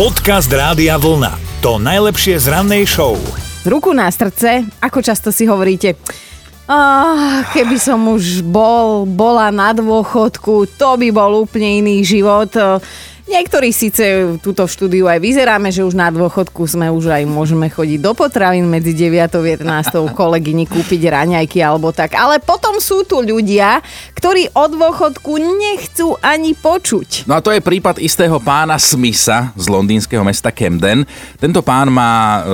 Podcast Rádia Vlna. To najlepšie z rannej show. Ruku na srdce, ako často si hovoríte, ah, keby som už bol, bola na dôchodku, to by bol úplne iný život. Niektorí síce túto v štúdiu aj vyzeráme, že už na dôchodku sme už aj môžeme chodiť do potravín medzi 9 a 11 kolegyni kúpiť raňajky alebo tak. Ale potom sú tu ľudia, ktorí o dôchodku nechcú ani počuť. No a to je prípad istého pána Smitha z londýnskeho mesta Camden. Tento pán má e,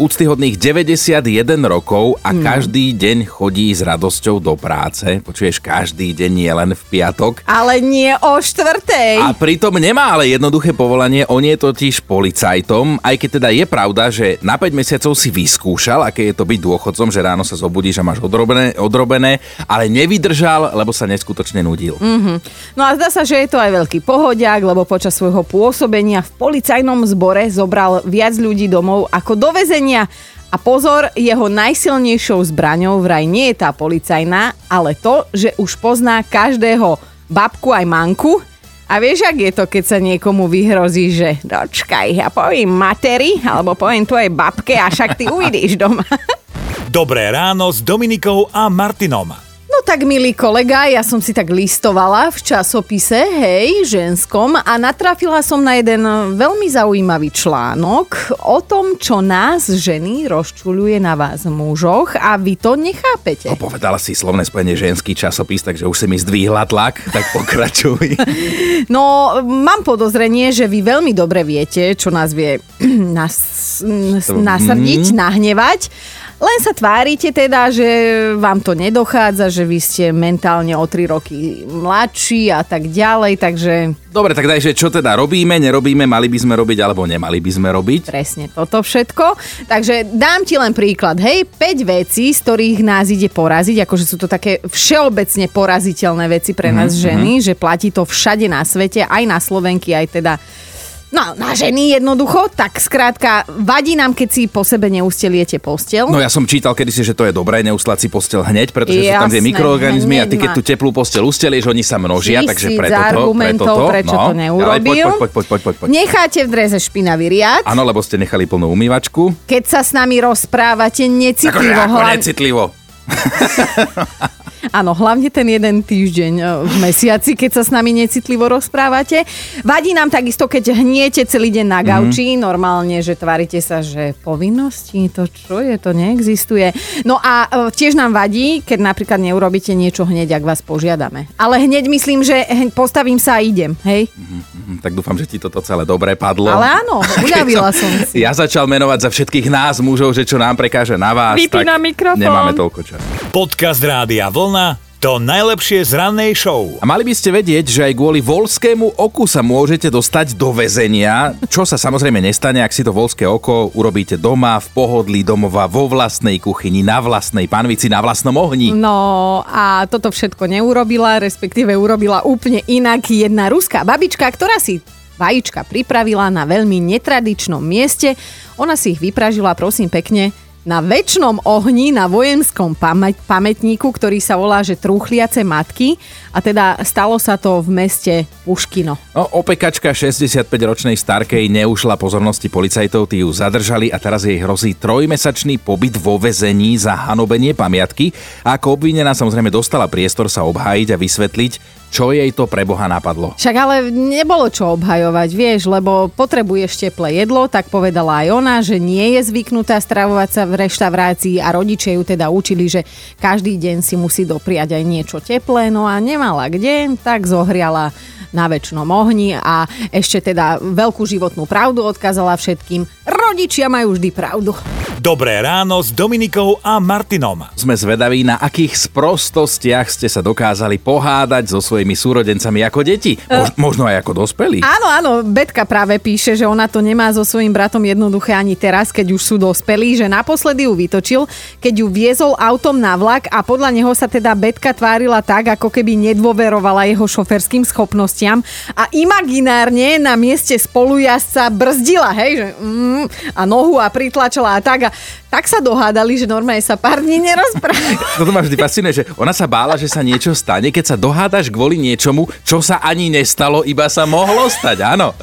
úctyhodných 91 rokov a Hmm. každý deň chodí s radosťou do práce. Počuješ, každý deň nie len v piatok. Ale nie o štvrtej. A pritom nemá ale jednoduché povolanie, on je totiž policajtom, aj keď teda je pravda, že na 5 mesiacov si vyskúšal, aké je to byť dôchodcom, že ráno sa zobudíš a máš odrobené, odrobené ale nevydržal, lebo sa neskutočne nudil. Mm. No a zdá sa, že je to aj veľký pohodiak, lebo počas svojho pôsobenia v policajnom zbore zobral viac ľudí domov ako do väzenia. A pozor, jeho najsilnejšou zbraňou vraj nie je tá policajná, ale to, že už pozná každého babku aj manku. A vieš, ak je to, keď sa niekomu vyhrozí, že dočkaj, ja poviem materi, alebo poviem tvojej babke a však ty uvidíš doma. Dobré ráno s Dominikou a Martinom. Tak, milý kolega, ja som si tak listovala v časopise, hej, ženskom a natrafila som na jeden veľmi zaujímavý článok o tom, čo nás, ženy, rozčuluje na vás mužoch a vy to nechápete. No, povedala si slovné spojenie ženský časopis, takže už si mi zdvihla tlak, tak pokračuj. No, mám podozrenie, že vy veľmi dobre viete, čo nás vie nas, nas, nasrdiť, nahnevať. Len sa tvárite teda, že vám to nedochádza, že vy ste mentálne o 3 roky mladší a tak ďalej, takže Dobre, tak daj, že čo teda robíme, nerobíme, mali by sme robiť alebo nemali by sme robiť? presne toto všetko. Takže dám ti len príklad, hej, 5 vecí, z ktorých nás ide poraziť, akože sú to také všeobecne poraziteľné veci pre nás ženy, že platí to všade na svete, aj na Slovenky, aj teda No, na ženy jednoducho, tak skrátka, vadí nám, keď si po sebe neusteliete postel. No ja som čítal kedysi, že to je dobré neustlať si postel hneď, pretože sú tam tie Jasné, mikroorganizmy a ty keď tú teplú postel ustelieš, oni sa množia, takže Tisíc preto to, preto to. prečo no. to neurobil. Poď, poď, poď, poď, poď, poď. Necháte v dreze špinavý riad. Áno, lebo ste nechali plnú umývačku. Keď sa s nami rozprávate Akože necitlivo, ako hlavne, necitlivo. Áno, hlavne ten jeden týždeň e, v mesiaci, keď sa s nami necitlivo rozprávate. Vadí nám takisto, keď hniete celý deň na gauči, mm-hmm. normálne, že tvárite sa, že povinnosti, to čo je, to neexistuje. No a e, tiež nám vadí, keď napríklad neurobíte niečo hneď, ak vás požiadame. Ale hneď myslím, že postavím sa a idem, hej? Hm, Tak dúfam, že ti toto celé dobre padlo. Ale áno, uľavila som si. Ja začal menovať za všetkých nás mužov, že čo nám prekáže na vás. Vypínam tak mikrofón. Nemáme toľko času. Podcast Rádia Vlna. To najlepšie z rannej show. A mali by ste vedieť, že aj kvôli voľskému oku sa môžete dostať do väzenia, čo sa samozrejme nestane, ak si to voľské oko urobíte doma, v pohodlí domova, vo vlastnej kuchyni, na vlastnej panvici, na vlastnom ohni. No a toto všetko neurobila, respektíve urobila úplne inak jedna ruská babička, ktorá si vajíčka pripravila na veľmi netradičnom mieste. Ona si ich vypražila, prosím pekne, na väčšnom ohni na vojenskom pamä- pamätníku, ktorý sa volá, že Trúchliace matky. A teda stalo sa to v meste Puškino. No, opekačka 65-ročnej starkej neušla pozornosti policajtov, tí ju zadržali a teraz jej hrozí trojmesačný pobyt vo väzení za hanobenie pamiatky. A ako obvinená samozrejme dostala priestor sa obhájiť a vysvetliť, čo jej to pre Boha napadlo. Však ale nebolo čo obhajovať, vieš, lebo potrebuješ teplé jedlo, tak povedala aj ona, že nie je zvyknutá stravovať sa v reštaurácii a rodičia ju teda učili, že každý deň si musí dopriať aj niečo teplé, no a nemala kde, tak zohriala na väčšnom ohni a ešte teda veľkú životnú pravdu odkázala všetkým. Rodičia majú vždy pravdu. Dobré ráno s Dominikou a Martinom. Sme zvedaví, na akých sprostostiach ste sa dokázali pohádať so svojimi súrodencami ako deti. Mož, možno aj ako dospelí. Áno, áno, Betka práve píše, že ona to nemá so svojím bratom jednoduché ani teraz, keď už sú dospelí, že naposledy ju vytočil, keď ju viezol autom na vlak a podľa neho sa teda Betka tvárila tak, ako keby nedôverovala jeho šoferským schopnostiam a imaginárne na mieste spolujazca brzdila, hej, že mm, a nohu a pritlačila a tak a tak sa dohádali, že normálne sa pár dní nerozprávali. Toto ma vždy fascinuje, že ona sa bála, že sa niečo stane, keď sa dohádaš kvôli niečomu, čo sa ani nestalo, iba sa mohlo stať, áno.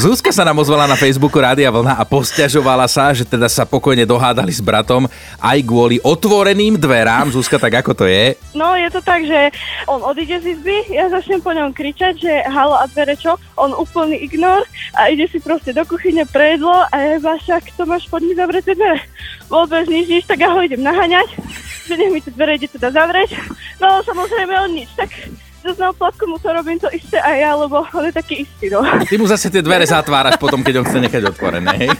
Zuzka sa nám ozvala na Facebooku Rádia Vlna a posťažovala sa, že teda sa pokojne dohádali s bratom aj kvôli otvoreným dverám. Zuzka, tak ako to je? No, je to tak, že on odíde z izby, ja začnem po ňom kričať, že halo a dvere čo? On úplný ignor a ide si proste do kuchyne pre jedlo a ja iba však to máš pod mi zavreté dvere. Vôbec nič, nič, tak ja ho idem naháňať, že nech mi tie dvere ide teda zavrieť. No samozrejme on nič, tak zase na oplatku mu to robím to isté aj ja, lebo on je taký istý, no. Ty mu zase tie dvere zatváraš potom, keď on chce nechať otvorené, hej?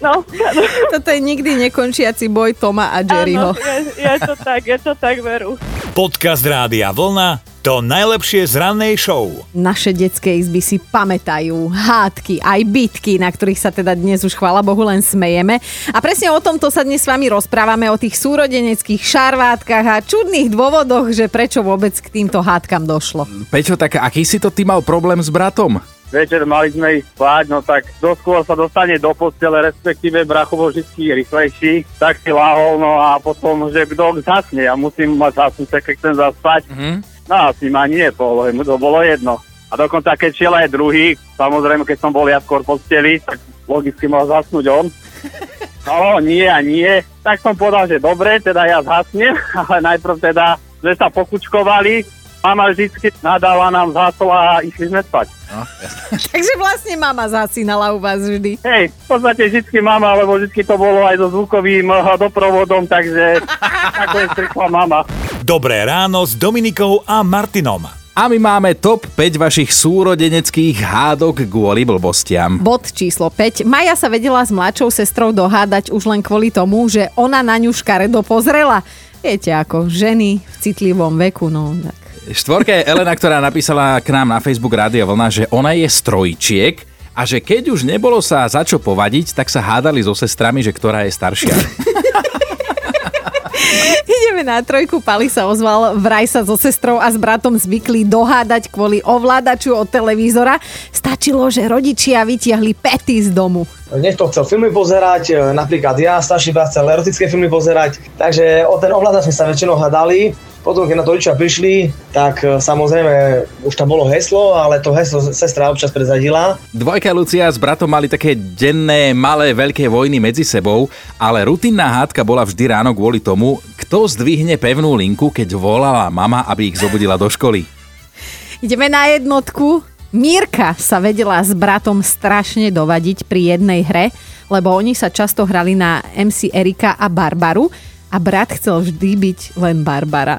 No, áno. Toto je nikdy nekončiaci boj Toma a Jerryho. Áno, je, je to tak, je to tak, veru. Podcast Rádia Vlna to najlepšie z rannej show. Naše detské izby si pamätajú hádky, aj bitky, na ktorých sa teda dnes už chvála Bohu len smejeme. A presne o tomto sa dnes s vami rozprávame, o tých súrodeneckých šarvátkach a čudných dôvodoch, že prečo vôbec k týmto hádkam došlo. Peťo, tak aký si to ty mal problém s bratom? večer mali sme ísť spať, no tak doskôr sa dostane do postele, respektíve bracho bol vždy rýchlejší, tak si lahol, no a potom, že kto zasne, ja musím mať zasnúť, keď chcem zaspať. Mm-hmm. No asi ma nie, bolo, to bolo jedno. A dokonca keď šiel aj druhý, samozrejme keď som bol ja skôr v posteli, tak logicky mal zasnúť on. No nie a nie, tak som povedal, že dobre, teda ja zhasnem, ale najprv teda sme sa pokučkovali, mama vždy nadáva nám zhasol a išli sme spať. No, Takže vlastne mama zasínala u vás vždy. Hej, v podstate vždy mama, lebo vždy to bolo aj so zvukovým eh, doprovodom, takže nakoniec prišla mama. Dobré ráno s Dominikou a Martinom. A my máme top 5 vašich súrodeneckých hádok kvôli blbostiam. Bod číslo 5. Maja sa vedela s mladšou sestrou dohádať už len kvôli tomu, že ona na ňu škaredo pozrela. Viete ako, ženy v citlivom veku, no tak. Štvorka je Elena, ktorá napísala k nám na Facebook Rádio Vlna, že ona je strojčiek a že keď už nebolo sa za čo povadiť, tak sa hádali so sestrami, že ktorá je staršia. Ideme na trojku. Pali sa ozval, vraj sa so sestrou a s bratom zvykli dohádať kvôli ovládaču od televízora. Stačilo, že rodičia vytiahli pety z domu. Niekto chcel filmy pozerať, e, napríklad ja, starší brat chcel erotické filmy pozerať, takže o ten ovládač sme sa väčšinou hľadali. Potom, keď na to rodičia prišli, tak e, samozrejme už tam bolo heslo, ale to heslo sestra občas prezadila. Dvojka Lucia s bratom mali také denné, malé, veľké vojny medzi sebou, ale rutinná hádka bola vždy ráno kvôli tomu, kto zdvihne pevnú linku, keď volala mama, aby ich zobudila do školy. Ideme na jednotku. Mírka sa vedela s bratom strašne dovadiť pri jednej hre, lebo oni sa často hrali na MC Erika a Barbaru a brat chcel vždy byť len Barbara.